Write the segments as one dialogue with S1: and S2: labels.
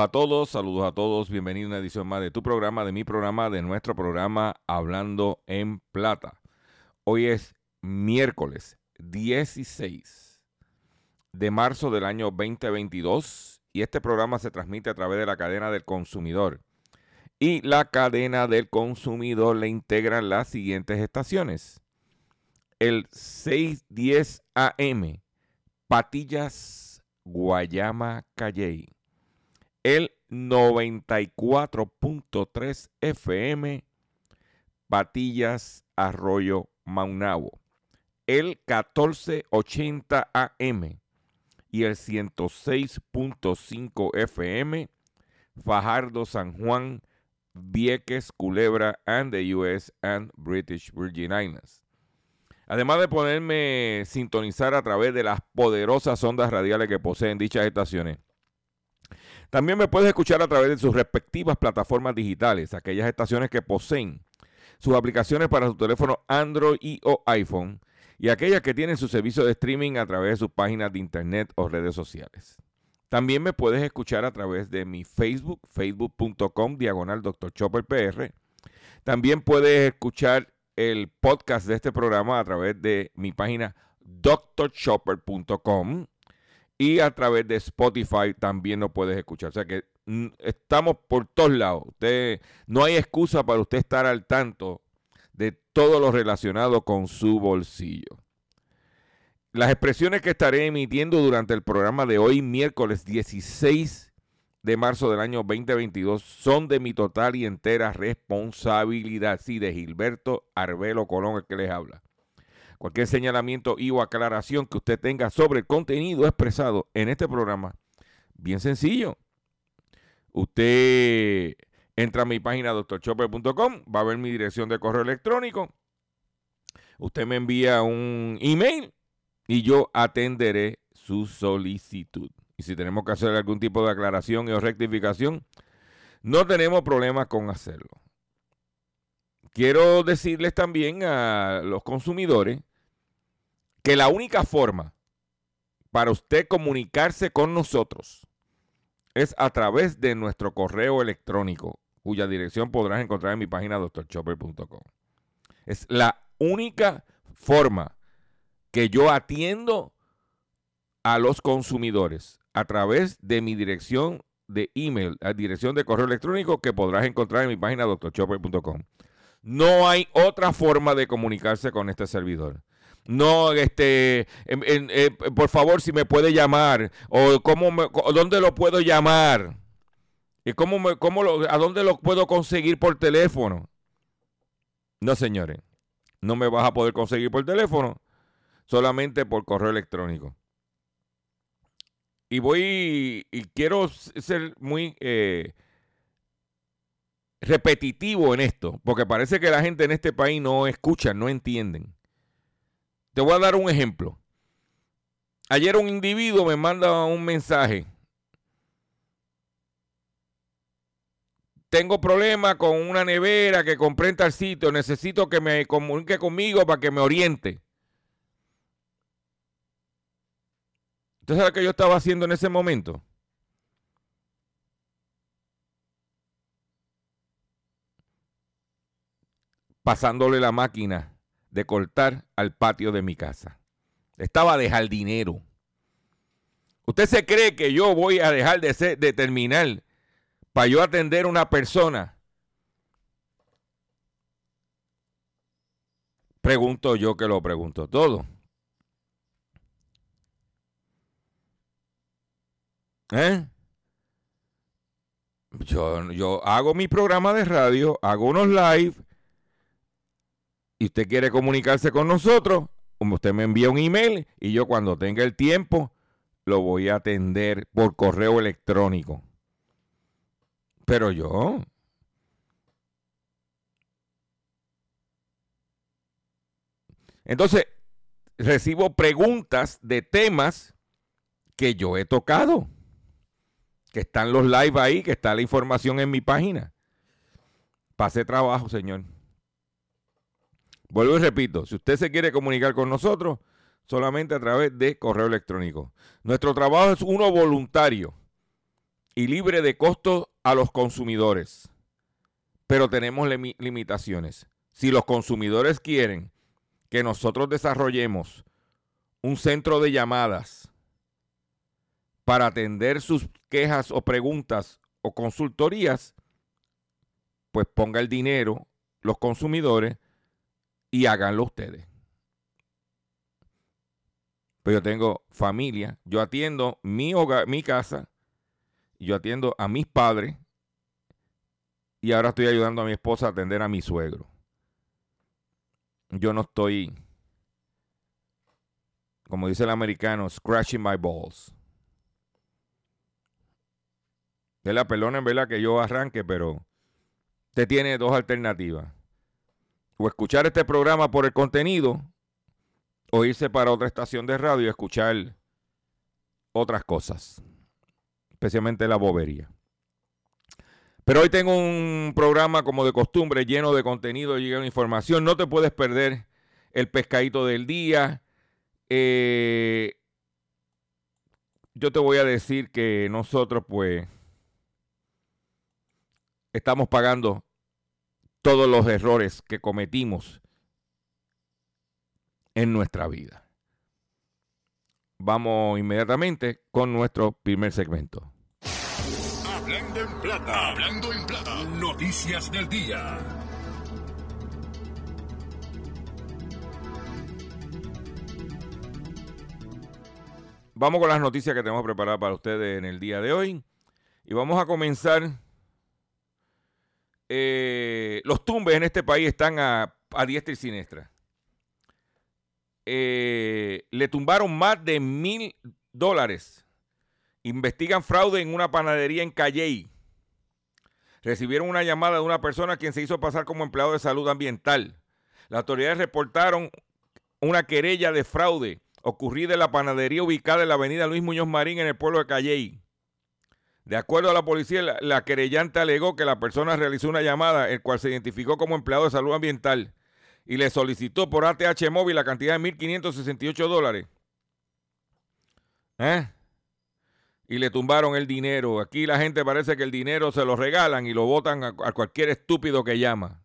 S1: A
S2: todos, saludos a todos. Bienvenido a una edición más de tu programa, de mi programa, de nuestro programa Hablando en Plata. Hoy es miércoles 16 de marzo del año 2022 y este programa se transmite a través de la cadena del consumidor. Y la cadena del consumidor le integran las siguientes estaciones. El 610 AM, Patillas, Guayama, Calley el 94.3 FM, Patillas, Arroyo, Maunabo, el 1480 AM y el 106.5 FM, Fajardo, San Juan, Vieques, Culebra, and the US and British Virgin Islands. Además de poderme sintonizar a través de las poderosas ondas radiales que poseen dichas estaciones, también me puedes escuchar a través de sus respectivas plataformas digitales, aquellas estaciones que poseen sus aplicaciones para su teléfono Android y o iPhone y aquellas que tienen su servicio de streaming a través de sus páginas de internet o redes sociales. También me puedes escuchar a través de mi Facebook, facebook.com, diagonal Dr. Chopper PR. También puedes escuchar el podcast de este programa a través de mi página drchopper.com y a través de Spotify también lo puedes escuchar. O sea que mm, estamos por todos lados. Usted, no hay excusa para usted estar al tanto de todo lo relacionado con su bolsillo. Las expresiones que estaré emitiendo durante el programa de hoy, miércoles 16 de marzo del año 2022, son de mi total y entera responsabilidad. Sí, de Gilberto Arbelo Colón, el que les habla. Cualquier señalamiento y o aclaración que usted tenga sobre el contenido expresado en este programa, bien sencillo. Usted entra a mi página doctorchopper.com, va a ver mi dirección de correo electrónico. Usted me envía un email y yo atenderé su solicitud. Y si tenemos que hacer algún tipo de aclaración o rectificación, no tenemos problema con hacerlo. Quiero decirles también a los consumidores que la única forma para usted comunicarse con nosotros es a través de nuestro correo electrónico, cuya dirección podrás encontrar en mi página doctorchopper.com. Es la única forma que yo atiendo a los consumidores a través de mi dirección de email, la dirección de correo electrónico que podrás encontrar en mi página doctorchopper.com. No hay otra forma de comunicarse con este servidor. No, este, en- en- eh, por favor, si me puede llamar o cómo me- dónde lo puedo llamar y cómo, me- cómo lo- a dónde lo puedo conseguir por teléfono. No, señores, no me vas a poder conseguir por teléfono, solamente por correo electrónico. Y voy y quiero ser muy eh, repetitivo en esto, porque parece que la gente en este país no escucha, no entienden. Te voy a dar un ejemplo. Ayer un individuo me manda un mensaje. Tengo problemas con una nevera que compré en tal sitio. Necesito que me comunique conmigo para que me oriente. ¿Usted sabe qué yo estaba haciendo en ese momento? Pasándole la máquina de cortar al patio de mi casa. Estaba de jardinero. ¿Usted se cree que yo voy a dejar de, ser, de terminar para yo atender a una persona Pregunto yo que lo pregunto todo. ¿Eh? Yo, yo hago mi programa de radio, hago unos live, y usted quiere comunicarse con nosotros, como usted me envía un email y yo cuando tenga el tiempo lo voy a atender por correo electrónico. Pero yo Entonces, recibo preguntas de temas que yo he tocado, que están los live ahí, que está la información en mi página. Pase trabajo, señor. Vuelvo y repito, si usted se quiere comunicar con nosotros, solamente a través de correo electrónico. Nuestro trabajo es uno voluntario y libre de costo a los consumidores, pero tenemos limitaciones. Si los consumidores quieren que nosotros desarrollemos un centro de llamadas para atender sus quejas o preguntas o consultorías, pues ponga el dinero los consumidores y háganlo ustedes. Pero yo tengo familia, yo atiendo mi hogar, mi casa, yo atiendo a mis padres y ahora estoy ayudando a mi esposa a atender a mi suegro. Yo no estoy, como dice el americano, scratching my balls. De la pelona en verdad que yo arranque, pero usted tiene dos alternativas o escuchar este programa por el contenido o irse para otra estación de radio y escuchar otras cosas, especialmente la bobería. Pero hoy tengo un programa como de costumbre lleno de contenido, lleno de información. No te puedes perder el pescadito del día. Eh, yo te voy a decir que nosotros pues estamos pagando todos los errores que cometimos en nuestra vida. Vamos inmediatamente con nuestro primer segmento.
S3: Hablando en plata, hablando en plata, noticias del día.
S2: Vamos con las noticias que tenemos preparadas para ustedes en el día de hoy. Y vamos a comenzar eh, los tumbes en este país están a, diestra y siniestra. Eh, le tumbaron más de mil dólares. Investigan fraude en una panadería en Calley. Recibieron una llamada de una persona quien se hizo pasar como empleado de salud ambiental. Las autoridades reportaron una querella de fraude ocurrida en la panadería ubicada en la avenida Luis Muñoz Marín en el pueblo de Calley. De acuerdo a la policía, la, querellante alegó que la persona realizó una llamada, el cual se identificó como empleado de salud ambiental, y le solicitó por ATH móvil la cantidad de 1.568 dólares. ¿Eh? Y le tumbaron el dinero. Aquí la gente parece que el dinero se lo regalan y lo votan a, a cualquier estúpido que llama.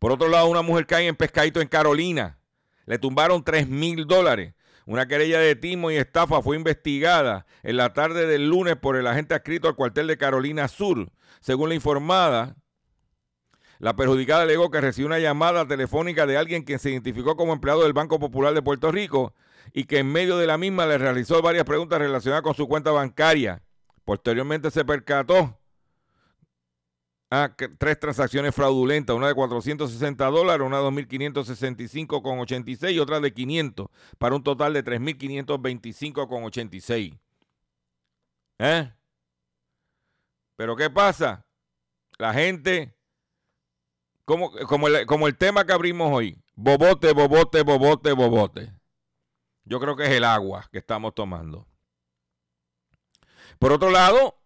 S2: Por otro lado, una mujer cae en pescadito en Carolina. Le tumbaron 3 mil dólares. Una querella de timo y estafa fue investigada en la tarde del lunes por el agente adscrito al cuartel de Carolina Sur. Según la informada, la perjudicada alegó que recibió una llamada telefónica de alguien quien se identificó como empleado del Banco Popular de Puerto Rico y que en medio de la misma le realizó varias preguntas relacionadas con su cuenta bancaria. Posteriormente se percató Ah, tres transacciones fraudulentas, una de 460 dólares, una de 2.565,86 y otra de 500, para un total de 3.525,86. ¿Eh? Pero ¿qué pasa? La gente, como, como, el, como el tema que abrimos hoy, bobote, bobote, bobote, bobote. Yo creo que es el agua que estamos tomando. Por otro lado,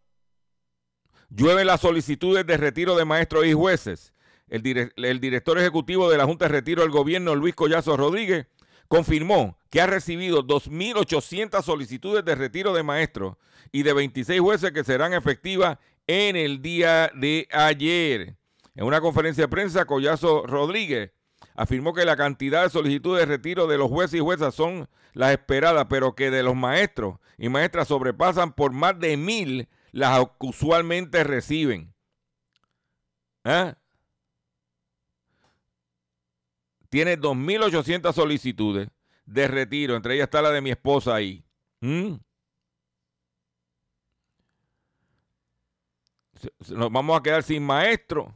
S2: Llueven las solicitudes de retiro de maestros y jueces. El, director ejecutivo de la Junta de Retiro del Gobierno, Luis Collazo Rodríguez, confirmó que ha recibido 2.800 solicitudes de retiro de maestros y de 26 jueces que serán efectivas en el día de ayer. En una conferencia de prensa, Collazo Rodríguez afirmó que la cantidad de solicitudes de retiro de los jueces y juezas son las esperadas, pero que de los maestros y maestras sobrepasan por más de mil las usualmente reciben. ¿Eh? tiene 2.800 solicitudes de retiro. Entre ellas está la de mi esposa ahí. ¿Mm? Nos vamos a quedar sin maestro.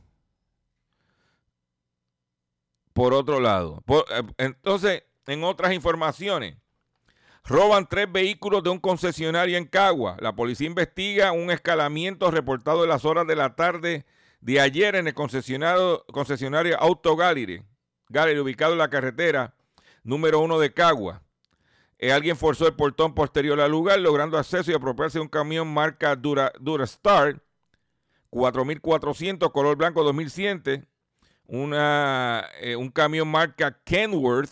S2: Por otro lado. Eh, entonces, en otras informaciones, roban tres vehículos de un concesionario en Cagua. La policía investiga un escalamiento reportado en las horas de la tarde de ayer en el concesionario, concesionario Auto Gallery, Gallery, ubicado en la carretera número uno de Cagua. Eh, alguien forzó el portón posterior al lugar, logrando acceso y apropiarse de un camión marca Dura, Durastar 4400, color blanco 2100. Una, eh, un camión marca Kenworth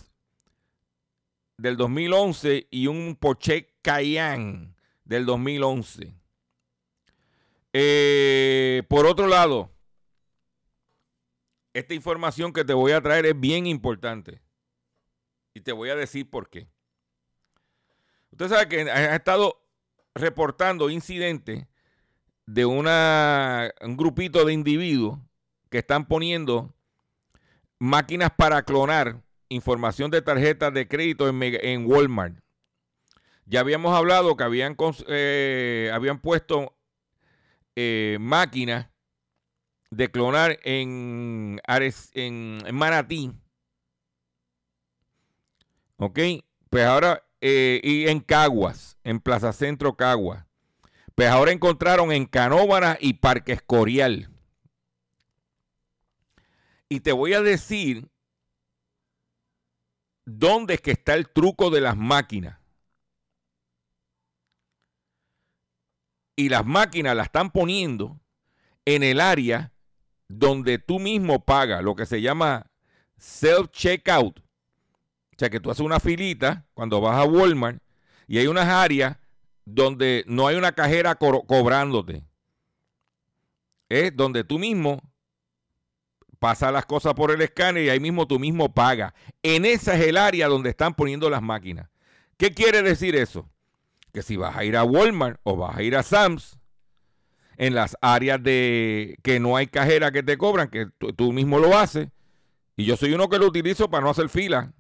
S2: del 2011 y un Porsche Cayenne del 2011. Eh, por otro lado, esta información que te voy a traer es bien importante. Y te voy a decir por qué. Usted sabe que ha estado reportando incidentes de un grupito de individuos que están poniendo máquinas para clonar información de tarjetas de crédito en, Walmart. Ya habíamos hablado que habían, eh, habían puesto eh, máquinas de clonar en, en, en Manatí. ¿Ok? Pues ahora, eh, y en Caguas, en Plaza Centro Caguas. Pues ahora encontraron en Canóvara y Parque Escorial. Y te voy a decir dónde es que está el truco de las máquinas. Y las máquinas las están poniendo en el área donde tú mismo pagas, lo que se llama self-checkout. O sea, que tú haces una filita cuando vas a Walmart y hay unas áreas donde no hay una cajera cobrándote. Es donde tú mismo pasas las cosas por el escáner y ahí mismo tú mismo pagas. En esa es el área donde están poniendo las máquinas. ¿Qué quiere decir eso? Que si vas a ir a Walmart o vas a ir a Sam's, en las áreas de que no hay cajera que te cobran, que tú, mismo lo haces. Y yo soy uno que lo utilizo para no hacer fila.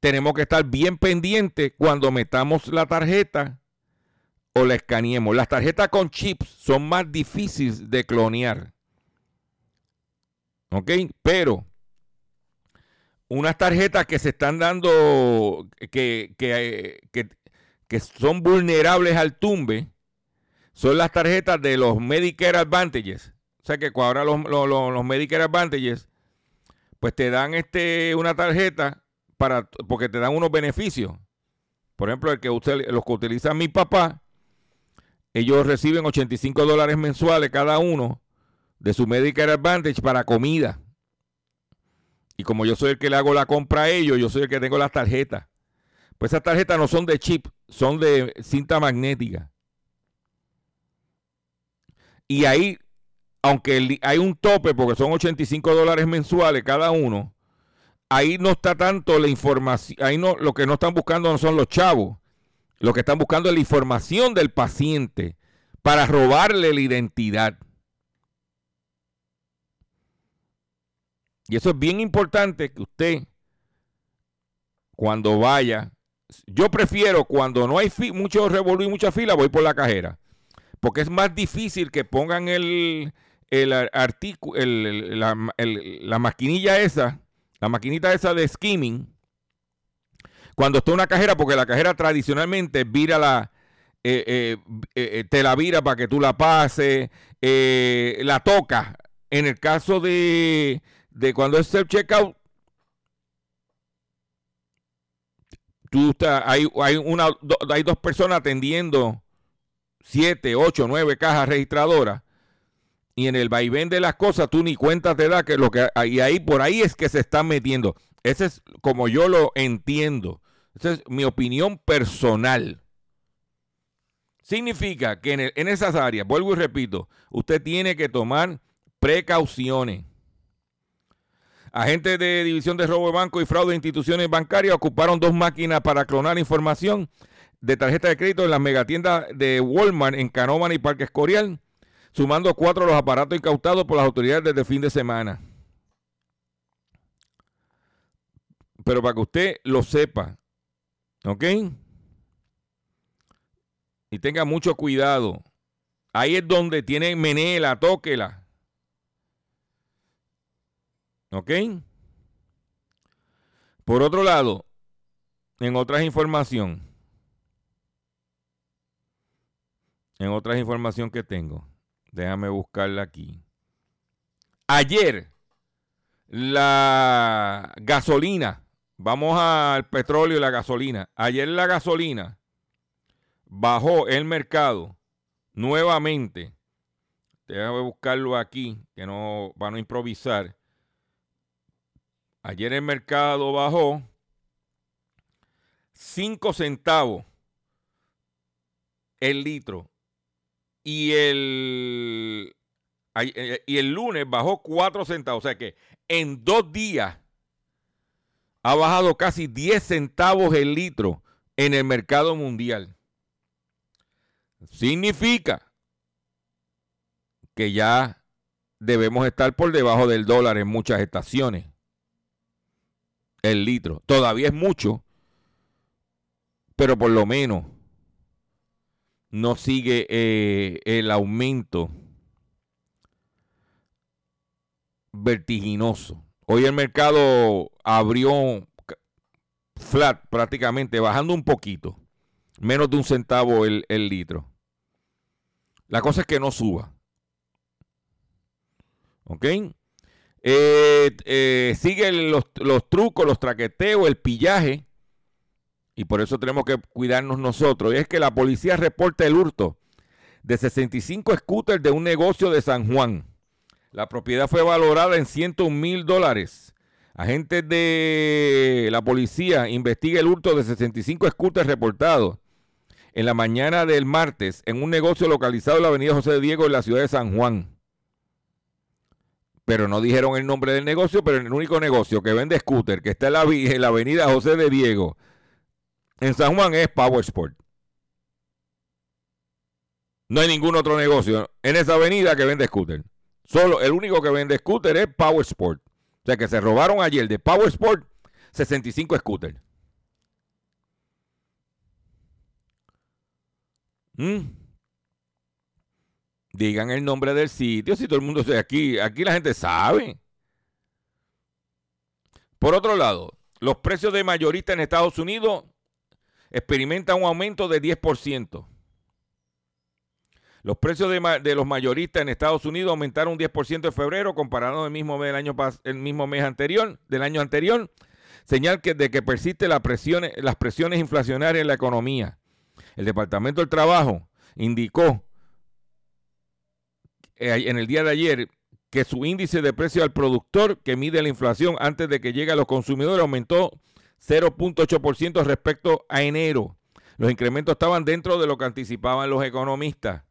S2: Tenemos que estar bien pendientes cuando metamos la tarjeta o la escaneemos. Las tarjetas con chips son más difíciles de clonear. ¿Ok? Pero unas tarjetas que se están dando, que, que, que, son vulnerables al tumbe, son las tarjetas de los Medicare Advantages. O sea que ahora los, los, Medicare Advantages, pues te dan este, una tarjeta para, porque te dan unos beneficios. Por ejemplo, el que usted, los que utiliza mi papá, ellos reciben 85 dólares mensuales cada uno de su Medicare Advantage para comida. Y como yo soy el que le hago la compra a ellos, yo soy el que tengo las tarjetas. Pues esas tarjetas no son de chip, son de cinta magnética. Y ahí, aunque hay un tope, porque son 85 dólares mensuales cada uno, ahí no está tanto la información, ahí no, lo que no están buscando no son los chavos, lo que están buscando es la información del paciente para robarle la identidad. Y eso es bien importante que usted, cuando vaya, yo prefiero cuando no hay mucho revolú y mucha fila, voy por la cajera porque es más difícil que pongan el, el artículo, la, la, maquinilla esa, la maquinita esa de skimming, cuando está una cajera, porque la cajera tradicionalmente vira la, eh, eh, eh, te la vira para que tú la pases, la toca. En el caso de, de cuando es self-checkout, tú hay, hay, una, hay dos personas atendiendo 7, 8, 9 cajas registradoras y en el vaivén de las cosas tú ni cuenta te da que lo que y ahí por ahí es que se están metiendo. Ese es como yo lo entiendo. Esa es mi opinión personal. Significa que en, en esas áreas, vuelvo y repito, usted tiene que tomar precauciones. Agentes de División de Robo de Banco y Fraude de Instituciones Bancarias ocuparon dos máquinas para clonar información de tarjeta de crédito en las megatiendas de Walmart en Canóman y Parque Escorial, sumando cuatro los aparatos incautados por las autoridades desde fin de semana. pero para que usted lo sepa, ¿ok? Y tenga mucho cuidado. Ahí es donde tiene menela, tóquela. ¿Ok? Por otro lado, en otras información, en otras información que tengo, déjame buscarla aquí. Ayer, la gasolina, vamos al petróleo y la gasolina. Ayer la gasolina bajó el mercado nuevamente. Déjame buscarlo aquí, que no van a improvisar. Ayer el mercado bajó 5 centavos el litro. Y el, eh, y el lunes bajó 4 centavos. O sea que en dos días ha bajado casi 10 centavos el litro en el mercado mundial. Significa que ya debemos estar por debajo del dólar en muchas estaciones. El litro. Todavía es mucho, pero por lo menos no sigue eh, el aumento vertiginoso. Hoy el mercado abrió flat prácticamente, bajando un poquito, menos de un centavo el, litro. La cosa es que no suba. ¿Ok? Eh, eh, siguen los, trucos, los traqueteos, el pillaje. Y por eso tenemos que cuidarnos nosotros. Y es que la policía reporta el hurto de 65 scooters de un negocio de San Juan. La propiedad fue valorada en 101 mil dólares. Agentes de la policía investiga el hurto de 65 scooters reportados en la mañana del martes en un negocio localizado en la avenida José Diego en la ciudad de San Juan. Pero no dijeron el nombre del negocio, pero el único negocio que vende scooter que está en la, en la avenida José de Diego en San Juan es Power Sport. No hay ningún otro negocio en esa avenida que vende scooter. Solo el único que vende scooter es Power Sport. O sea que se robaron ayer de Power Sport 65 scooters. ¿Mm? Digan el nombre del sitio si todo el mundo sabe. Aquí, aquí la gente sabe. Por otro lado, los precios de mayorista en Estados Unidos experimentan un aumento de 10%. Los precios de, los mayoristas en Estados Unidos aumentaron un 10% en febrero comparado el mismo mes, del año, el mismo mes anterior, del año anterior, señal que, de que persiste las presiones, las presiones inflacionarias en la economía. El Departamento del Trabajo indicó en el día de ayer que su índice de precio al productor que mide la inflación antes de que llegue a los consumidores aumentó 0.8% respecto a enero. Los incrementos estaban dentro de lo que anticipaban los economistas.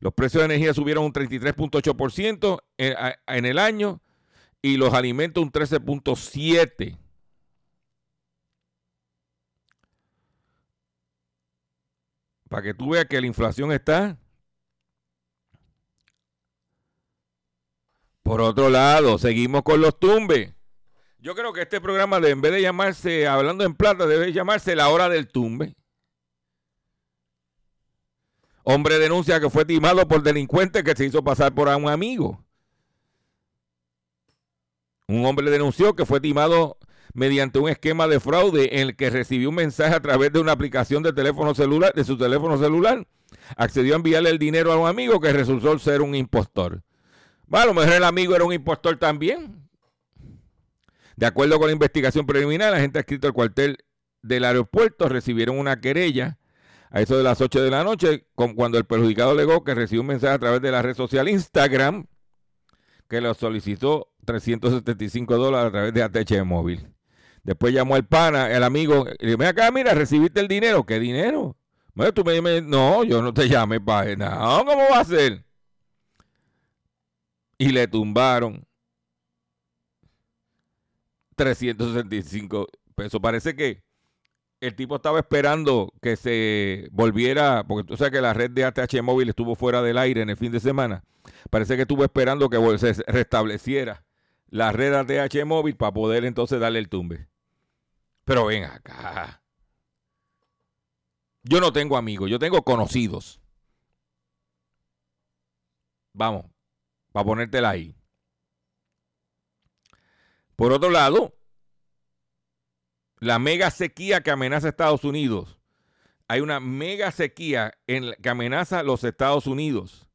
S2: Los precios de energía subieron un 33.8% en, en el año y los alimentos un 13.7%. Para que tú veas que la inflación está. Por otro lado, seguimos con los tumbes. Yo creo que este programa, en vez de llamarse Hablando en Plata, debe llamarse La Hora del Tumbe. Hombre denuncia que fue timado por delincuente que se hizo pasar por un amigo. Un hombre denunció que fue timado mediante un esquema de fraude en el que recibió un mensaje a través de una aplicación de teléfono celular, de su teléfono celular. Accedió a enviarle el dinero a un amigo que resultó ser un impostor. Bueno, a lo mejor el amigo era un impostor también. De acuerdo con la investigación preliminar, la gente ha escrito al cuartel del aeropuerto recibieron una querella a eso de las 8 de la noche, cuando el perjudicado alegó que recibió un mensaje a través de la red social Instagram que lo solicitó 375 dólares a través de ATH móvil. Después llamó al pana, el amigo, y le dijo, acá, mira, recibiste el dinero. ¿Qué dinero? tú me, no, yo no te llamé para nada. ¿Cómo va a ser? Y le tumbaron 365 pesos. Parece que el tipo estaba esperando que se volviera, porque tú sabes que la red de ATH móvil estuvo fuera del aire en el fin de semana. Parece que estuvo esperando que se restableciera la red ATH móvil para poder entonces darle el tumbe. Pero ven acá. Yo no tengo amigos, yo tengo conocidos. Vamos, para ponértela ahí. Por otro lado, la mega sequía que amenaza a Estados Unidos. Hay una mega sequía que amenaza a los Estados Unidos.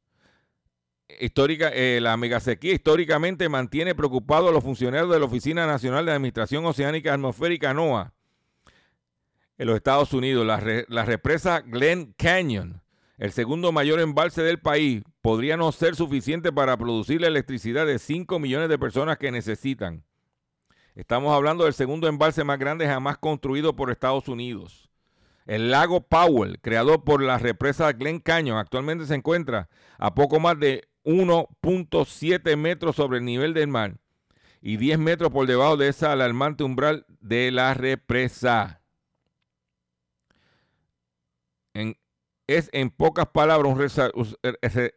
S2: Histórica, eh, la mega sequía históricamente mantiene preocupados a los funcionarios de la Oficina Nacional de Administración Oceánica Atmosférica NOAA en los Estados Unidos. La, la represa Glen Canyon, el segundo mayor embalse del país, podría no ser suficiente para producir la electricidad de 5 millones de personas que necesitan. Estamos hablando del segundo embalse más grande jamás construido por Estados Unidos. El lago Powell, creado por la represa Glen Canyon, actualmente se encuentra a poco más de 1.7 metros sobre el nivel del mar y 10 metros por debajo de esa alarmante umbral de la represa. Es en pocas palabras un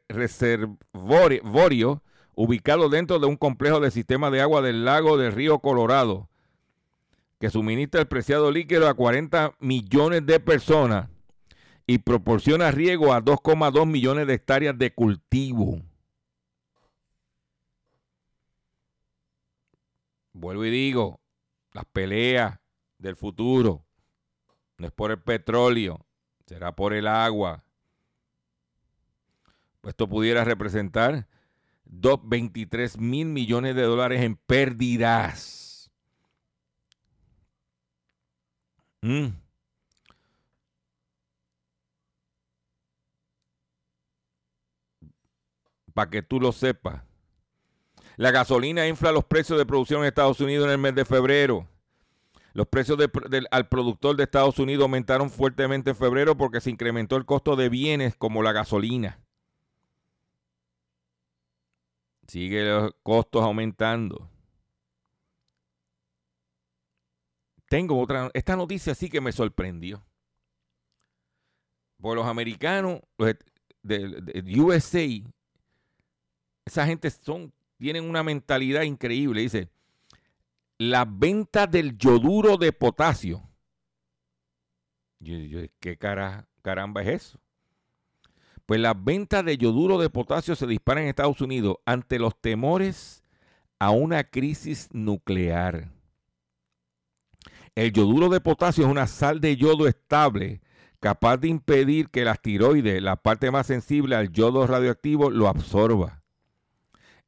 S2: reservorio ubicado dentro de un complejo de sistema de agua del lago del río Colorado, que suministra el preciado líquido a 40 millones de personas y proporciona riego a 2,2 millones de hectáreas de cultivo. Vuelvo y digo, las peleas del futuro no es por el petróleo, será por el agua. Esto pudiera representar 23 mil millones de dólares en pérdidas. Mm. Para que tú lo sepas. La gasolina infla los precios de producción en Estados Unidos en el mes de febrero. Los precios al productor de Estados Unidos aumentaron fuertemente en febrero porque se incrementó el costo de bienes como la gasolina. Sigue los costos aumentando. Tengo otra. Esta noticia sí que me sorprendió. Por los americanos, los de, USA, esa gente son, tienen una mentalidad increíble. Dice, la venta del yoduro de potasio. ¿Qué caramba es eso? Pues las ventas de yoduro de potasio se disparan en Estados Unidos ante los temores a una crisis nuclear. El yoduro de potasio es una sal de yodo estable capaz de impedir que la tiroides, la parte más sensible al yodo radioactivo, lo absorba.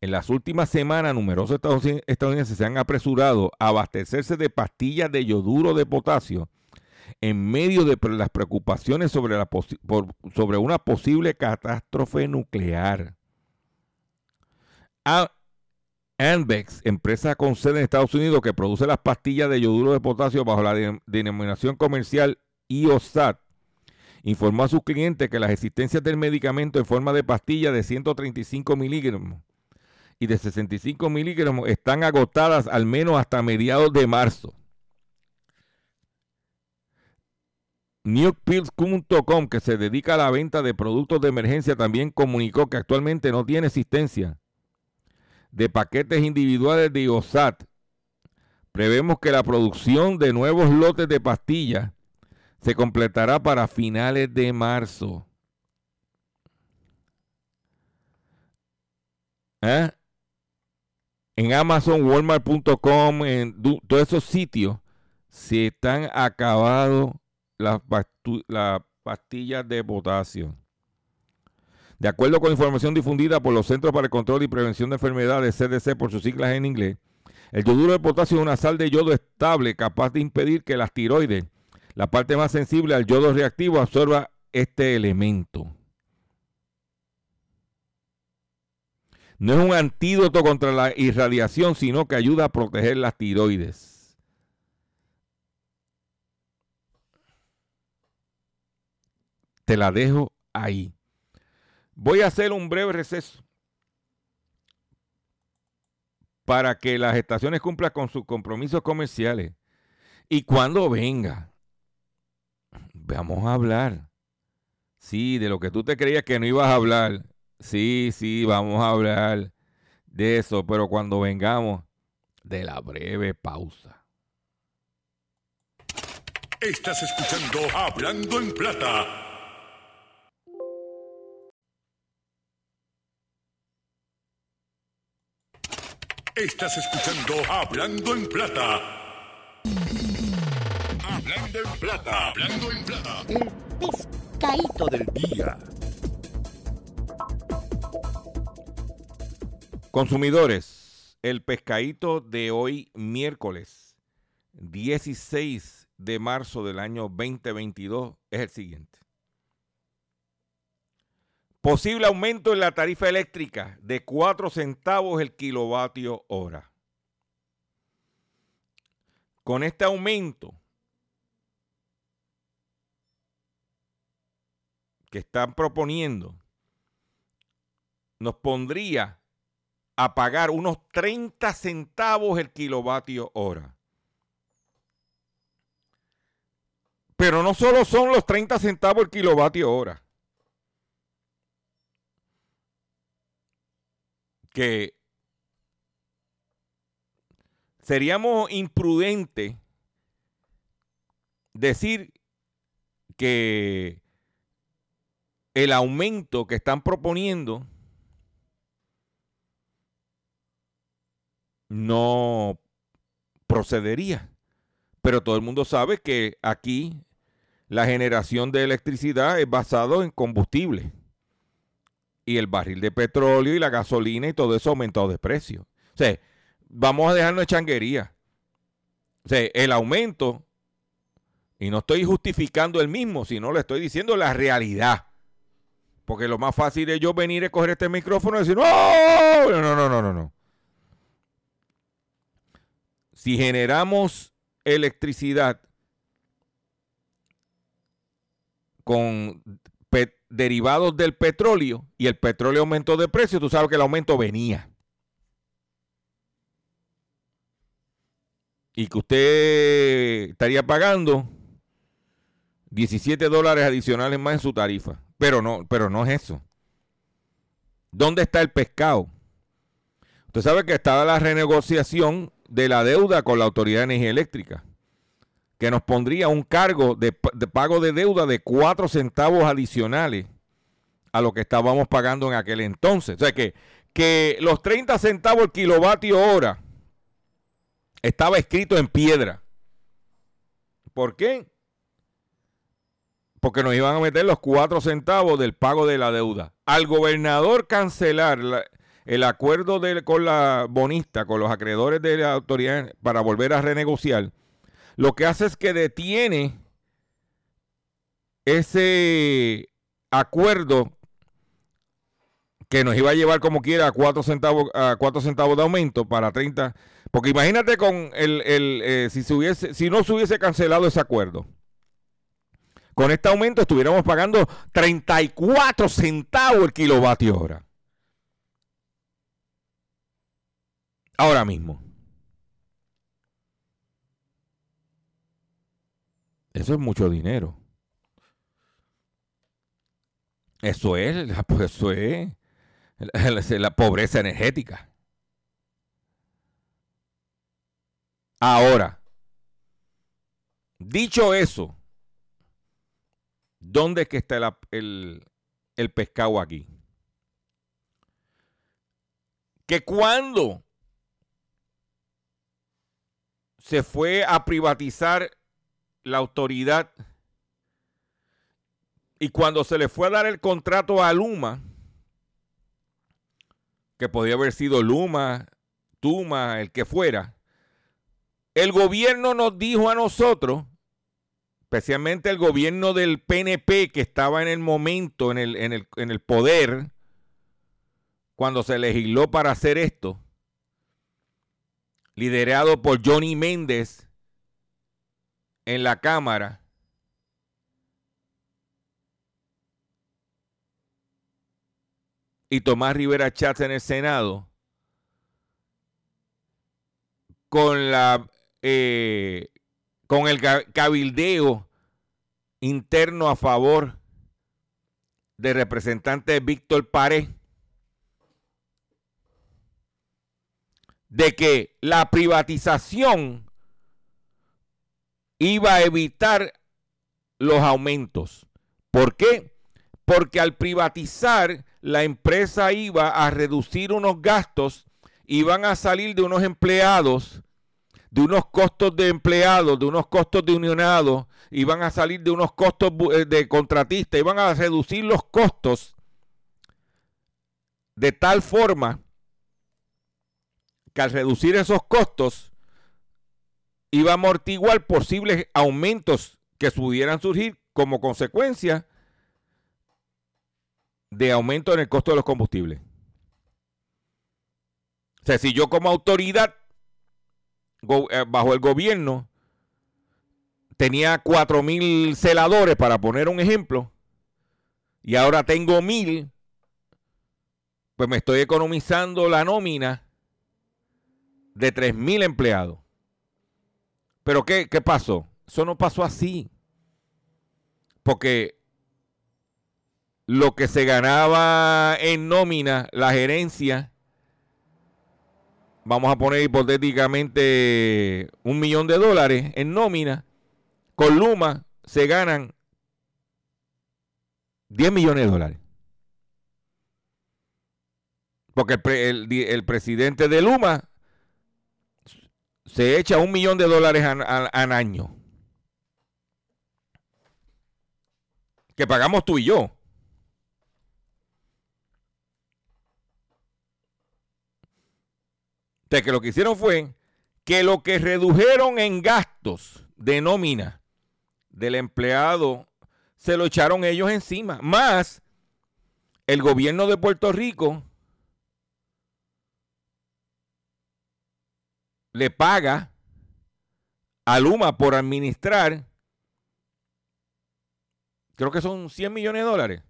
S2: En las últimas semanas, numerosos estadounidenses se han apresurado a abastecerse de pastillas de yoduro de potasio en medio de las preocupaciones sobre, una posible catástrofe nuclear. Anvex, empresa con sede en Estados Unidos que produce las pastillas de yoduro de potasio bajo la denominación comercial IOSAT, informó a sus clientes que las existencias del medicamento en forma de pastilla de 135 miligramos y de 65 miligramos están agotadas al menos hasta mediados de marzo. Newpills.com, que se dedica a la venta de productos de emergencia, también comunicó que actualmente no tiene existencia de paquetes individuales de IOSAT. Prevemos que la producción de nuevos lotes de pastillas se completará para finales de marzo. ¿Eh? En Amazon, Walmart.com, en todos esos sitios se están acabados las, pastillas de potasio. De acuerdo con información difundida por los Centros para el Control y Prevención de Enfermedades, CDC por sus siglas en inglés, el yoduro de potasio es una sal de yodo estable capaz de impedir que las tiroides, la parte más sensible al yodo reactivo, absorba este elemento. No es un antídoto contra la irradiación, sino que ayuda a proteger las tiroides. Te la dejo ahí. Voy a hacer un breve receso para que las estaciones cumplan con sus compromisos comerciales. Y cuando venga, vamos a hablar. Sí, de lo que tú te creías que no ibas a hablar. Sí, sí, vamos a hablar de eso. Pero cuando vengamos, de la breve pausa.
S3: Estás escuchando Hablando en Plata. Estás escuchando Hablando en Plata. Hablando en Plata. Hablando en Plata.
S4: El pescadito del día.
S2: Consumidores, el pescadito de hoy miércoles 16 de marzo del año 2022 es el siguiente. Posible aumento en la tarifa eléctrica de 4 centavos el kilovatio hora. Con este aumento que están proponiendo, nos pondría a pagar unos 30 centavos el kilovatio hora. Pero no solo son los 30 centavos el kilovatio hora. Que seríamos imprudentes decir que el aumento que están proponiendo no procedería. Pero todo el mundo sabe que aquí la generación de electricidad es basado en combustible. Y el barril de petróleo y la gasolina y todo eso ha aumentado de precio. O sea, vamos a dejarnos de changuería. O sea, el aumento, y no estoy justificando el mismo, sino le estoy diciendo la realidad. Porque lo más fácil es yo venir a coger este micrófono y decir, no, no, no, no, no, no. Si generamos electricidad con derivados del petróleo y el petróleo aumentó de precio, tú sabes que el aumento venía. Y que usted estaría pagando 17 dólares adicionales más en su tarifa. Pero no, pero no es eso. ¿Dónde está el pescado? Usted sabe que estaba la renegociación de la deuda con la Autoridad de Energía Eléctrica que nos pondría un cargo de, pago de deuda de 4 centavos adicionales a lo que estábamos pagando en aquel entonces. O sea que, que los 30 centavos el kilovatio hora estaba escrito en piedra. ¿Por qué? Porque nos iban a meter los 4 centavos del pago de la deuda. Al gobernador cancelar el acuerdo con la bonista, con los acreedores de la autoridad para volver a renegociar, lo que hace es que detiene ese acuerdo que nos iba a llevar como quiera a 4 centavos, a centavos de aumento para 30. Porque imagínate con el, eh, si, se hubiese, si no se hubiese cancelado ese acuerdo. Con este aumento estuviéramos pagando 34 centavos el kilovatio hora. Ahora mismo. Eso es mucho dinero. Eso es, eso es la pobreza energética. Ahora, dicho eso, ¿dónde es que está el, el pescado aquí? Que cuando se fue a privatizar la autoridad. Y cuando se le fue a dar el contrato a Luma, que podía haber sido Luma, Tuma, el que fuera, el gobierno nos dijo a nosotros, especialmente el gobierno del PNP que estaba en el momento, en el, en el, en el poder, cuando se legisló para hacer esto, liderado por Johnny Méndez, en la Cámara y Tomás Rivera Chats en el Senado con la eh, con el cabildeo interno a favor del representante Víctor Paré de que la privatización iba a evitar los aumentos. ¿Por qué? Porque al privatizar la empresa iba a reducir unos gastos, iban a salir de unos empleados, de unos costos de empleados, de unos costos de unionados, iban a salir de unos costos eh, de contratistas, iban a reducir los costos de tal forma que al reducir esos costos iba a amortiguar posibles aumentos que pudieran surgir como consecuencia de aumento en el costo de los combustibles. O sea, si yo como autoridad eh, bajo el gobierno tenía cuatro mil celadores, para poner un ejemplo, y ahora tengo mil, pues me estoy economizando la nómina de tres mil empleados. Pero ¿qué, ¿qué pasó? Eso no pasó así. Porque lo que se ganaba en nómina, la gerencia, vamos a poner hipotéticamente un millón de dólares en nómina, con Luma se ganan 10 millones de dólares. Porque el, presidente de Luma se echa un millón de dólares al año. Que pagamos tú y yo. De que lo que hicieron fue que lo que redujeron en gastos de nómina del empleado se lo echaron ellos encima. Más el gobierno de Puerto Rico le paga a Luma por administrar, creo que son 100 millones de dólares.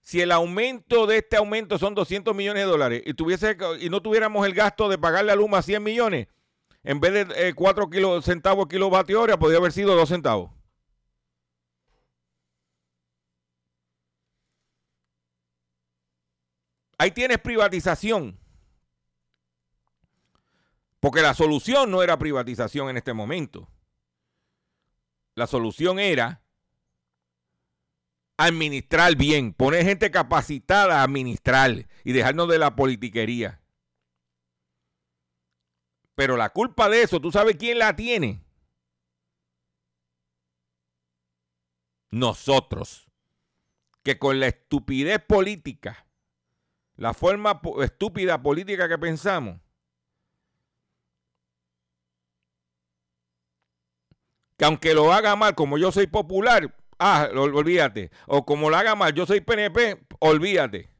S2: Si el aumento de este aumento son 200 millones de dólares y, tuviese, y no tuviéramos el gasto de pagarle a Luma 100 millones, en vez de 4 eh, centavos kilovatio hora, podría haber sido 2 centavos. Ahí tienes privatización. Porque la solución no era privatización en este momento. La solución era administrar bien, poner gente capacitada a administrar y dejarnos de la politiquería. Pero la culpa de eso, ¿tú sabes quién la tiene? Nosotros. Que con la estupidez política, la forma estúpida política que pensamos, que aunque lo haga mal, como yo soy popular, ah, olvídate. O como lo haga mal, yo soy PNP, olvídate.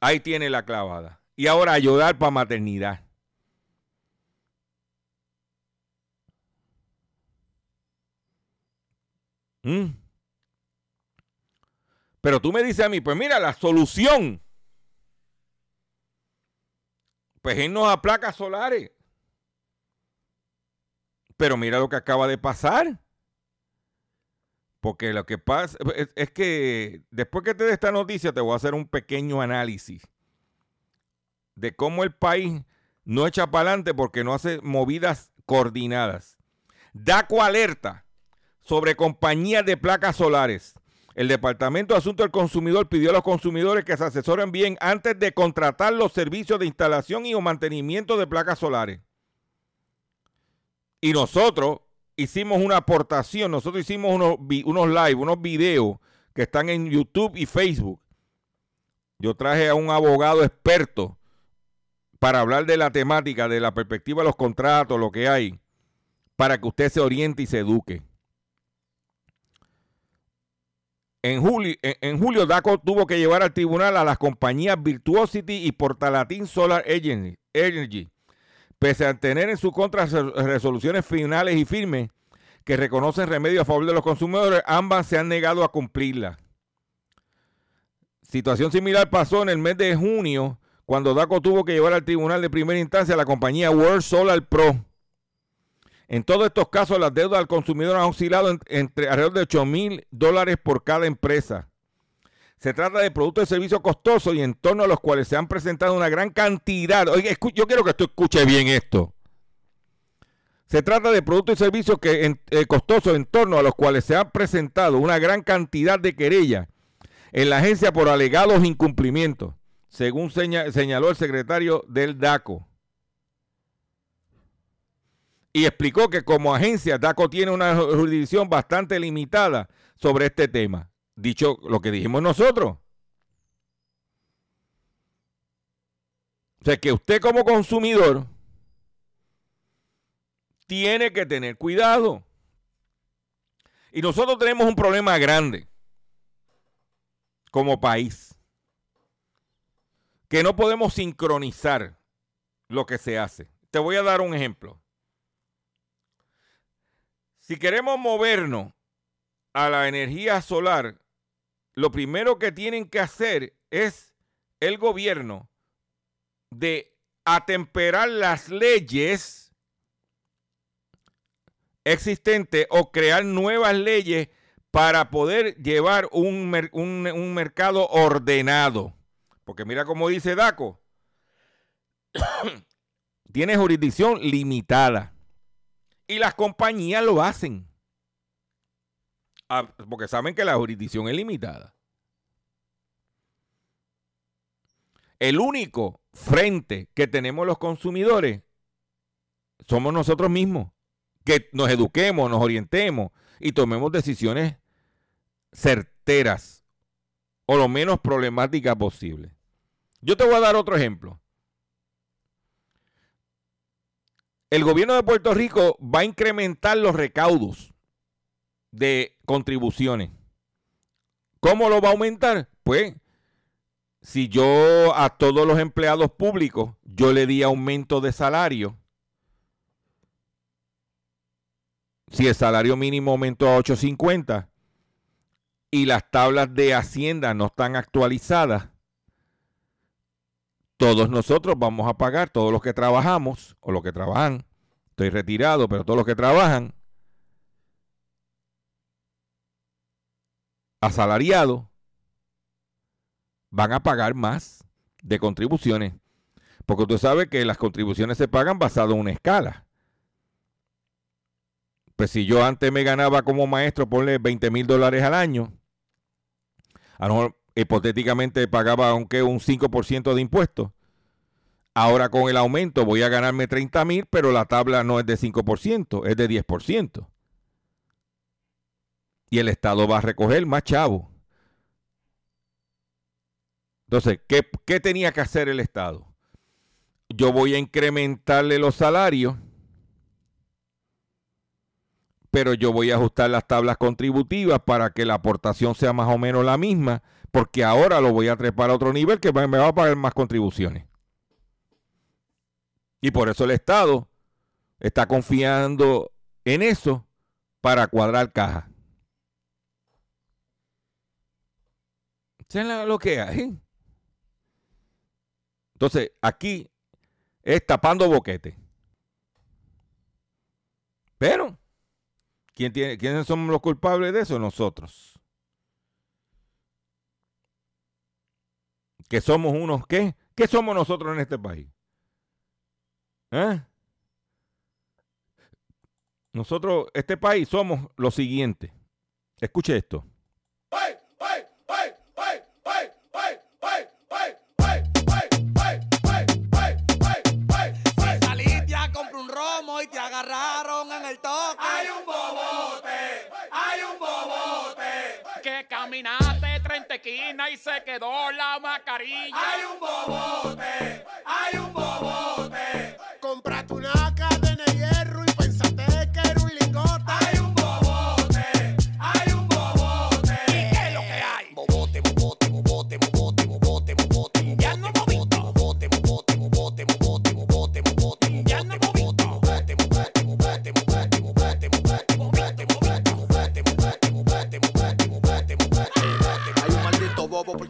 S2: Ahí tiene la clavada. Y ahora ayudar para maternidad. ¿Mm? Pero tú me dices a mí, pues mira, la solución. Pues irnos a placas solares. Pero mira lo que acaba de pasar. Porque lo que pasa es, que después que te dé esta noticia te voy a hacer un pequeño análisis de cómo el país no echa para adelante porque no hace movidas coordinadas. DACO alerta sobre compañías de placas solares. El Departamento de Asuntos del Consumidor pidió a los consumidores que se asesoren bien antes de contratar los servicios de instalación y o mantenimiento de placas solares. Y nosotros hicimos una aportación, nosotros hicimos unos, unos live, unos videos que están en YouTube y Facebook. Yo traje a un abogado experto para hablar de la temática, de la perspectiva de los contratos, lo que hay, para que usted se oriente y se eduque. En julio, en, julio, DACO tuvo que llevar al tribunal a las compañías Virtuosity y Portalatin Solar Energy pese a tener en su contra resoluciones finales y firmes que reconocen remedio a favor de los consumidores, ambas se han negado a cumplirlas. Situación similar pasó en el mes de junio, cuando DACO tuvo que llevar al tribunal de primera instancia a la compañía World Solar Pro. En todos estos casos, las deudas al consumidor han oscilado entre alrededor de 8 mil dólares por cada empresa. Se trata de productos y servicios costosos y en torno a los cuales se han presentado una gran cantidad. Oye, yo quiero que tú escuche bien esto. Se trata de productos y servicios que en- eh, costosos en torno a los cuales se han presentado una gran cantidad de querellas en la agencia por alegados incumplimientos, según seña- señaló el secretario del DACO. Y explicó que como agencia DACO tiene una jurisdicción bastante limitada sobre este tema. Dicho lo que dijimos nosotros. O sea que usted como consumidor tiene que tener cuidado. Y nosotros tenemos un problema grande como país. Que no podemos sincronizar lo que se hace. Te voy a dar un ejemplo. Si queremos movernos a la energía solar, lo primero que tienen que hacer es el gobierno de atemperar las leyes existentes o crear nuevas leyes para poder llevar un, un mercado ordenado. Porque mira cómo dice DACO, tiene jurisdicción limitada. Y las compañías lo hacen. Ah, porque saben que la jurisdicción es limitada. El único frente que tenemos los consumidores somos nosotros mismos. Que nos eduquemos, nos orientemos y tomemos decisiones certeras o lo menos problemáticas posible. Yo te voy a dar otro ejemplo. El gobierno de Puerto Rico va a incrementar los recaudos de contribuciones. ¿Cómo lo va a aumentar? Pues si yo a todos los empleados públicos yo le di aumento de salario, si el salario mínimo aumentó a 8.50 y las tablas de Hacienda no están actualizadas, todos nosotros vamos a pagar, todos los que trabajamos o los que trabajan, estoy retirado, pero todos los que trabajan, asalariados, van a pagar más de contribuciones. Porque tú sabes que las contribuciones se pagan basado en una escala. Pues si yo antes me ganaba como maestro, ponle 20 mil dólares al año, a lo mejor hipotéticamente pagaba aunque un 5% de impuestos. Ahora con el aumento voy a ganarme 30 mil, pero la tabla no es de 5%, es de 10%. Y el Estado va a recoger más chavo. Entonces, ¿qué, qué tenía que hacer el Estado? Yo voy a incrementarle los salarios, pero yo voy a ajustar las tablas contributivas para que la aportación sea más o menos la misma, porque ahora lo voy a trepar a otro nivel que me va a pagar más contribuciones. Y por eso el Estado está confiando en eso para cuadrar caja. La- lo que hay. Entonces, aquí es tapando boquete. Pero, ¿quién ¿quiénes somos los culpables de eso? Nosotros. Que somos unos, ¿qué? ¿Qué somos nosotros en este país? ¿Eh? Nosotros, este país, somos lo siguiente. Escuche esto.
S1: Caminaste 30 esquinas y se quedó la mascarilla.
S5: hay un bobote, hay un bobote,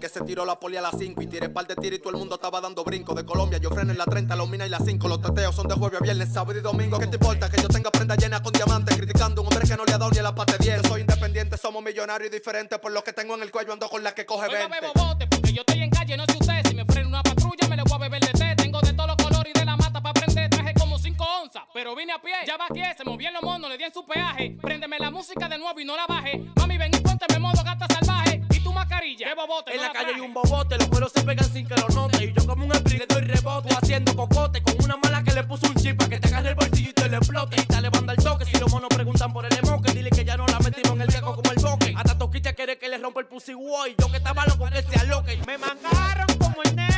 S6: porque se tiró la
S7: poli a las 5 y tiré par de tiro y todo el mundo estaba dando brinco. De Colombia yo freno en la 30, los mina y las 5. Los teteos son de jueves a viernes, sábado y domingo. ¿Qué te importa que yo tenga prenda llena con diamantes? Criticando a un hombre que no le ha dado ni a la parte 10. Yo soy independiente, somos millonarios y diferentes. Por lo que tengo en el cuello ando con la que coge
S1: Oiga,
S7: 20.
S1: bebo bote, porque yo estoy en calle, no sé usted. Si me frena una patrulla, me le voy a beber de té. Tengo de todos los colores y de la mata para prender. Traje como 5 onzas, pero vine a pie. Ya vaqué, se movían los monos, le di en su peaje. Préndeme la música de nuevo y no la baje. Mami, ven y ponte modo gata salvaje. Mascarilla,
S8: En
S1: no
S8: la
S1: la
S8: calle hay un bobote, los cueros se pegan sin que lo note. Y yo como un spring le doy rebote, Tú haciendo cocote con una mala que le puso un chip para que te agarre el bolsillo y te lo explote. Y dale banda al toque, si los monos preguntan por el emoque, dile que ya no la metimos en el caco como el boque. Hasta Toquilla quiere que le rompa el pussy boy. Yo que estaba loco que se aloque.
S6: Me mangaron como el nene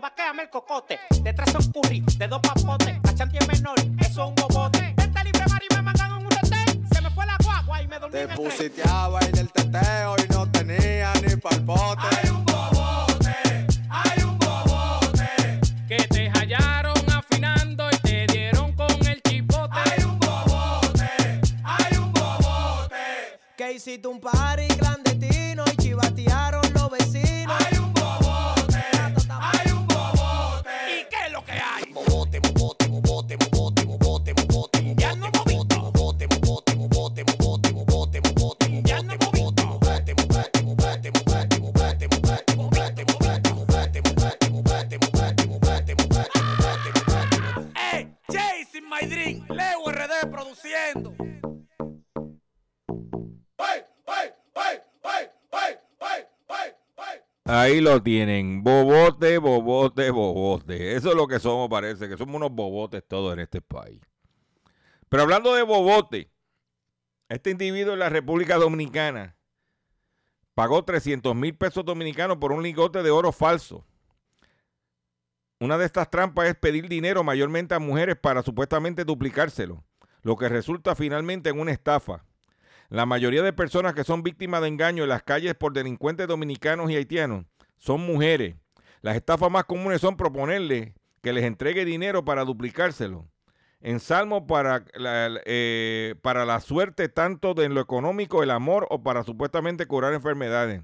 S6: vaquéame el cocote. De tres son curry, de dos papotes. La chanti es menor, eso es un bobote. Vente libre, Mari, me mandan en un retén. Se me fue la guagua y me dormí
S7: Te
S6: en el tren.
S7: pusiteaba en el teteo y no tenía ni palpote.
S5: Hay un bobote, hay un bobote.
S1: Que te hallaron afinando y te dieron con el chipote.
S5: Hay un bobote, hay un bobote.
S9: Que hiciste un party
S2: Ahí lo tienen. Bobote, bobote, bobote. Eso es lo que somos, parece, que somos unos bobotes todos en este país. Pero hablando de bobote, este individuo en la República Dominicana pagó 300 mil pesos dominicanos por un lingote de oro falso. Una de estas trampas es pedir dinero mayormente a mujeres para supuestamente duplicárselo, lo que resulta finalmente en una estafa. La mayoría de personas que son víctimas de engaño en las calles por delincuentes dominicanos y haitianos son mujeres. Las estafas más comunes son proponerle que les entregue dinero para duplicárselo. En Salmo para la, eh, para la suerte tanto de lo económico, el amor o para supuestamente curar enfermedades.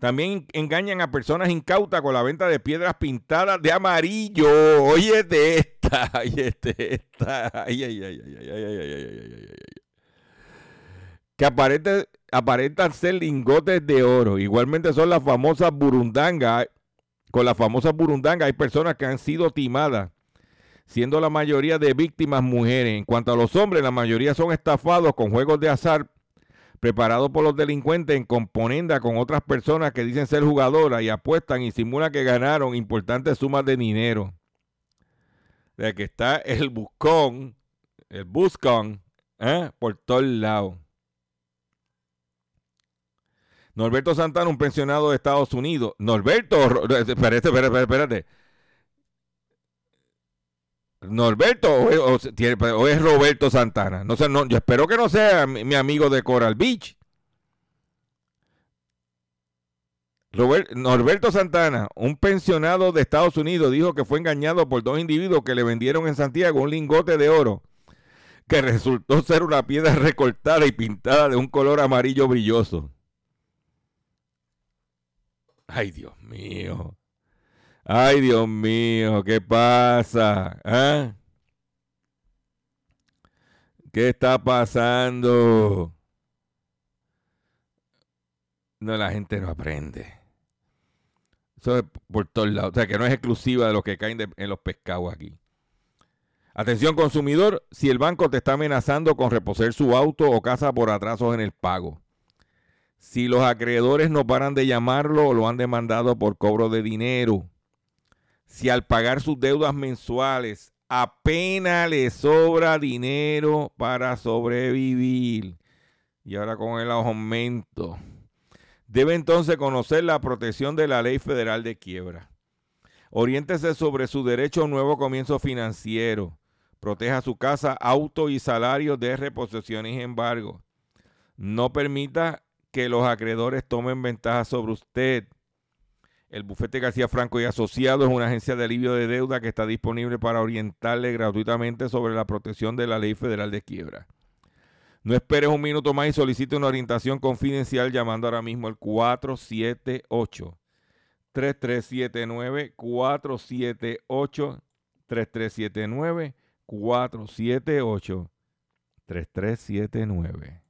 S2: También engañan a personas incautas con la venta de piedras pintadas de amarillo. Oye de esta, oye de esta. Ay, ay, ay, ay, ay, ay, ay, ay, ay, ay, ay, ay. Que aparente- aparentan ser lingotes de oro. Igualmente son las famosas burundangas. Con las famosas burundangas hay personas que han sido timadas, siendo la mayoría de víctimas mujeres. En cuanto a los hombres, la mayoría son estafados con juegos de azar preparados por los delincuentes en componenda con otras personas que dicen ser jugadoras y apuestan y simulan que ganaron importantes sumas de dinero. De que está el buscón, el buscón, ¿eh? por todos lados. Norberto Santana, un pensionado de Estados Unidos. Norberto, ro- espérate, espérate, espérate, espérate. Norberto o, es- Roberto Santana. No sé, no, yo espero que no sea mi, mi amigo de Coral Beach. Norberto Santana, un pensionado de Estados Unidos, dijo que fue engañado por dos individuos que le vendieron en Santiago un lingote de oro que resultó ser una piedra recortada y pintada de un color amarillo brilloso. Ay, Dios mío. Ay, Dios mío, ¿qué pasa? ¿Ah? ¿Qué está pasando? No, la gente no aprende. Eso es por todos lados. O sea, que no es exclusiva de los que caen en los pescados aquí. Atención consumidor, si el banco te está amenazando con reposer su auto o casa por atrasos en el pago. Si los acreedores no paran de llamarlo o lo han demandado por cobro de dinero. Si al pagar sus deudas mensuales apenas le sobra dinero para sobrevivir. Y ahora con el aumento. Debe entonces conocer la protección de la ley federal de quiebra. Oriéntese sobre su derecho a un nuevo comienzo financiero. Proteja su casa, auto y salario de reposiciones y embargo. No permita que los acreedores tomen ventaja sobre usted. El bufete García Franco y Asociados es una agencia de alivio de deuda que está disponible para orientarle gratuitamente sobre la protección de la ley federal de quiebra. No esperes un minuto más y solicite una orientación confidencial llamando ahora mismo al 478 3379 478 3379 478 3379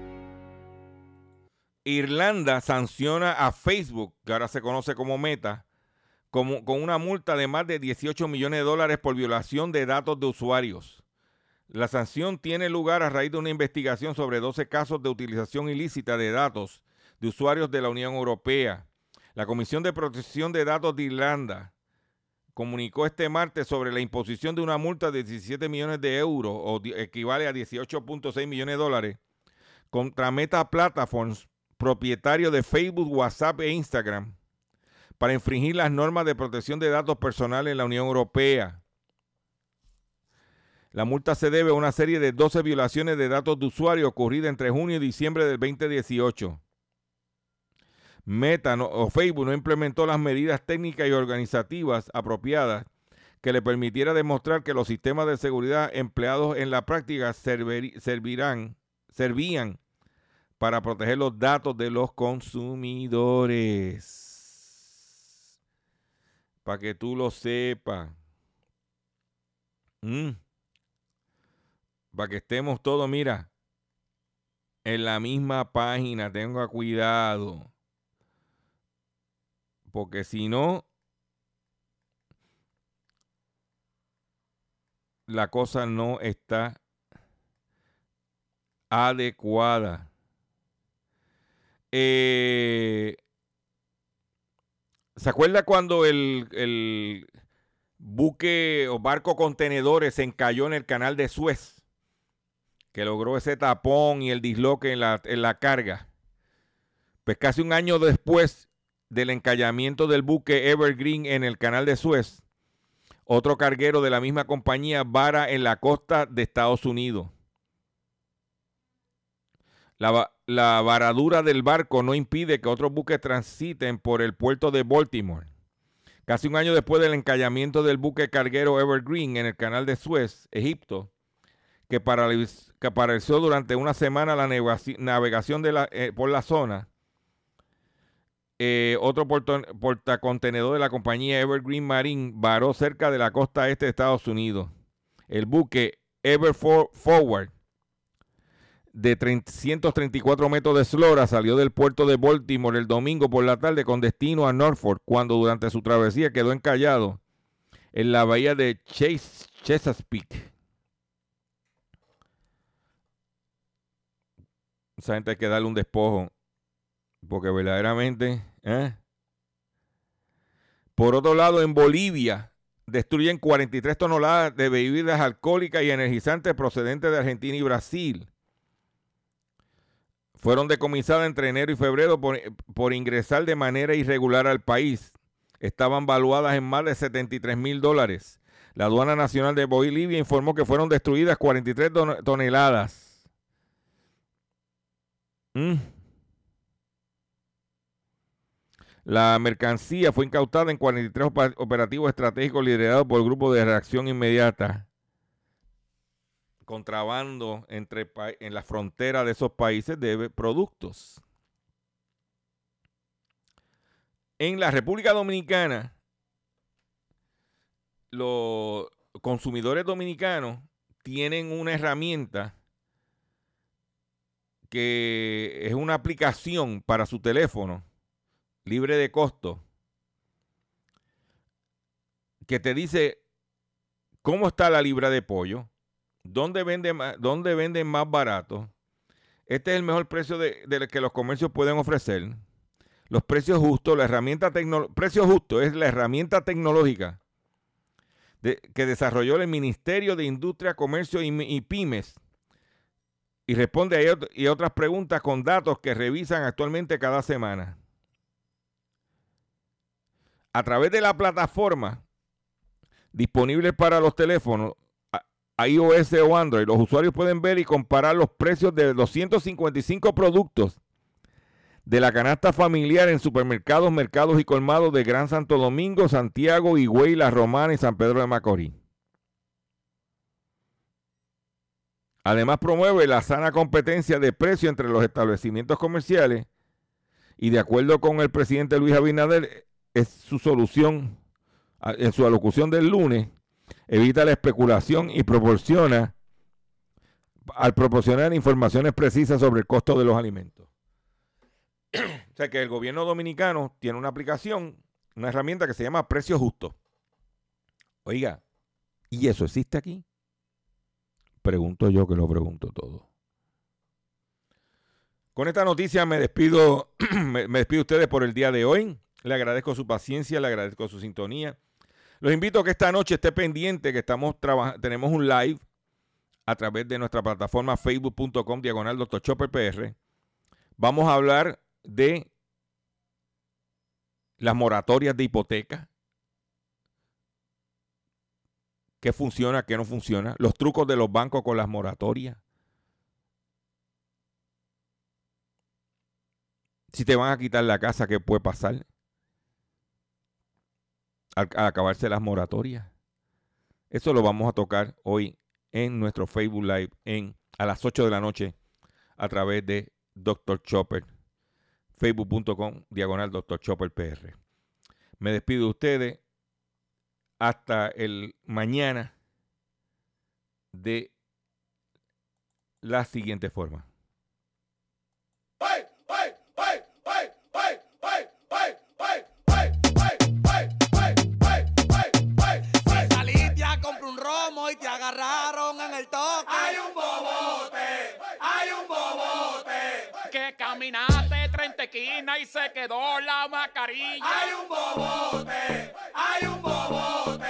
S2: Irlanda sanciona a Facebook, que ahora se conoce como Meta, como, con una multa de más de 18 millones de dólares por violación de datos de usuarios. La sanción tiene lugar a raíz de una investigación sobre 12 casos de utilización ilícita de datos de usuarios de la Unión Europea. La Comisión de Protección de Datos de Irlanda comunicó este martes sobre la imposición de una multa de 17 millones de euros, o equivale a 18.6 millones de dólares, contra Meta Platforms, propietario de Facebook, WhatsApp e Instagram, para infringir las normas de protección de datos personales en la Unión Europea. La multa se debe a una serie de 12 violaciones de datos de usuario ocurridas entre junio y diciembre del 2018. Meta o Facebook no implementó las medidas técnicas y organizativas apropiadas que le permitiera demostrar que los sistemas de seguridad empleados en la práctica servir- servirán, servían para proteger los datos de los consumidores. Para que tú lo sepas. Para que estemos todos, mira, en la misma página. Tenga cuidado. Porque si no, la cosa no está adecuada. Eh, ¿Se acuerda cuando el, el buque o barco contenedores se encalló en el canal de Suez? Que logró ese tapón y el disloque en la, en la carga. Pues casi un año después del encallamiento del buque Evergreen en el canal de Suez, otro carguero de la misma compañía vara en la costa de Estados Unidos. La, va- la varadura del barco no impide que otros buques transiten por el puerto de Baltimore. Casi un año después del encallamiento del buque carguero Evergreen en el canal de Suez, Egipto, que, paraliz- que paralizó durante una semana la navegación la- eh, por la zona, eh, otro portacontenedor de la compañía Evergreen Marine varó cerca de la costa este de Estados Unidos. El buque Ever For- Forward de 334 metros de eslora salió del puerto de Baltimore el domingo por la tarde con destino a Norfolk, cuando durante su travesía quedó encallado en la bahía de Chase, Chesapeake. Esa gente hay que darle un despojo, porque verdaderamente... ¿eh? Por otro lado, en Bolivia destruyen 43 toneladas de bebidas alcohólicas y energizantes procedentes de Argentina y Brasil. Fueron decomisadas entre enero y febrero por, por ingresar de manera irregular al país. Estaban valuadas en más de 73 mil dólares. La aduana nacional de Bolivia informó que fueron destruidas 43 ton- toneladas. Mm. La mercancía fue incautada en 43 opa- operativos estratégicos liderados por el Grupo de Reacción Inmediata. Contrabando entre en la frontera de esos países de productos. En la República Dominicana, los consumidores dominicanos tienen una herramienta que es una aplicación para su teléfono libre de costo que te dice cómo está la libra de pollo, dónde vende más, dónde venden más barato. Este es el mejor precio de, que los comercios pueden ofrecer. Los precios justos, la herramienta tecnológica, precio justo es la herramienta tecnológica que desarrolló el Ministerio de Industria, Comercio y, y Pymes y responde a y otras preguntas con datos que revisan actualmente cada semana. A través de la plataforma disponible para los teléfonos a- iOS o Android, los usuarios pueden ver y comparar los precios de 255 productos de la canasta familiar en supermercados, mercados y colmados de Gran Santo Domingo, Santiago, Higüey, La Romana y San Pedro de Macorís. Además promueve la sana competencia de precio entre los establecimientos comerciales y de acuerdo con el presidente Luis Abinader es su solución en su alocución del lunes evita la especulación y proporciona al proporcionar informaciones precisas sobre el costo de los alimentos. o sea que el gobierno dominicano tiene una aplicación, una herramienta que se llama Precio Justo. Oiga, ¿y eso existe aquí? Pregunto yo que lo pregunto todo. Con esta noticia me despido, me, despido de ustedes por el día de hoy. Le agradezco su paciencia, le agradezco su sintonía. Los invito a que esta noche esté pendiente, que estamos tenemos un live a través de nuestra plataforma facebook.com diagonal. Vamos a hablar de las moratorias de hipoteca. ¿Qué funciona, qué no funciona? Los trucos de los bancos con las moratorias. Si te van a quitar la casa, ¿qué puede pasar? Al, acabarse las moratorias. Eso lo vamos a tocar hoy en nuestro Facebook Live en, a las 8 de la noche a través de Dr. Chopper, facebook.com, diagonal Dr. Chopper PR. Me despido de ustedes hasta el mañana de la siguiente forma.
S1: Caminaste 30 esquinas y se quedó la mascarilla. Hay un bobote, hay un bobote.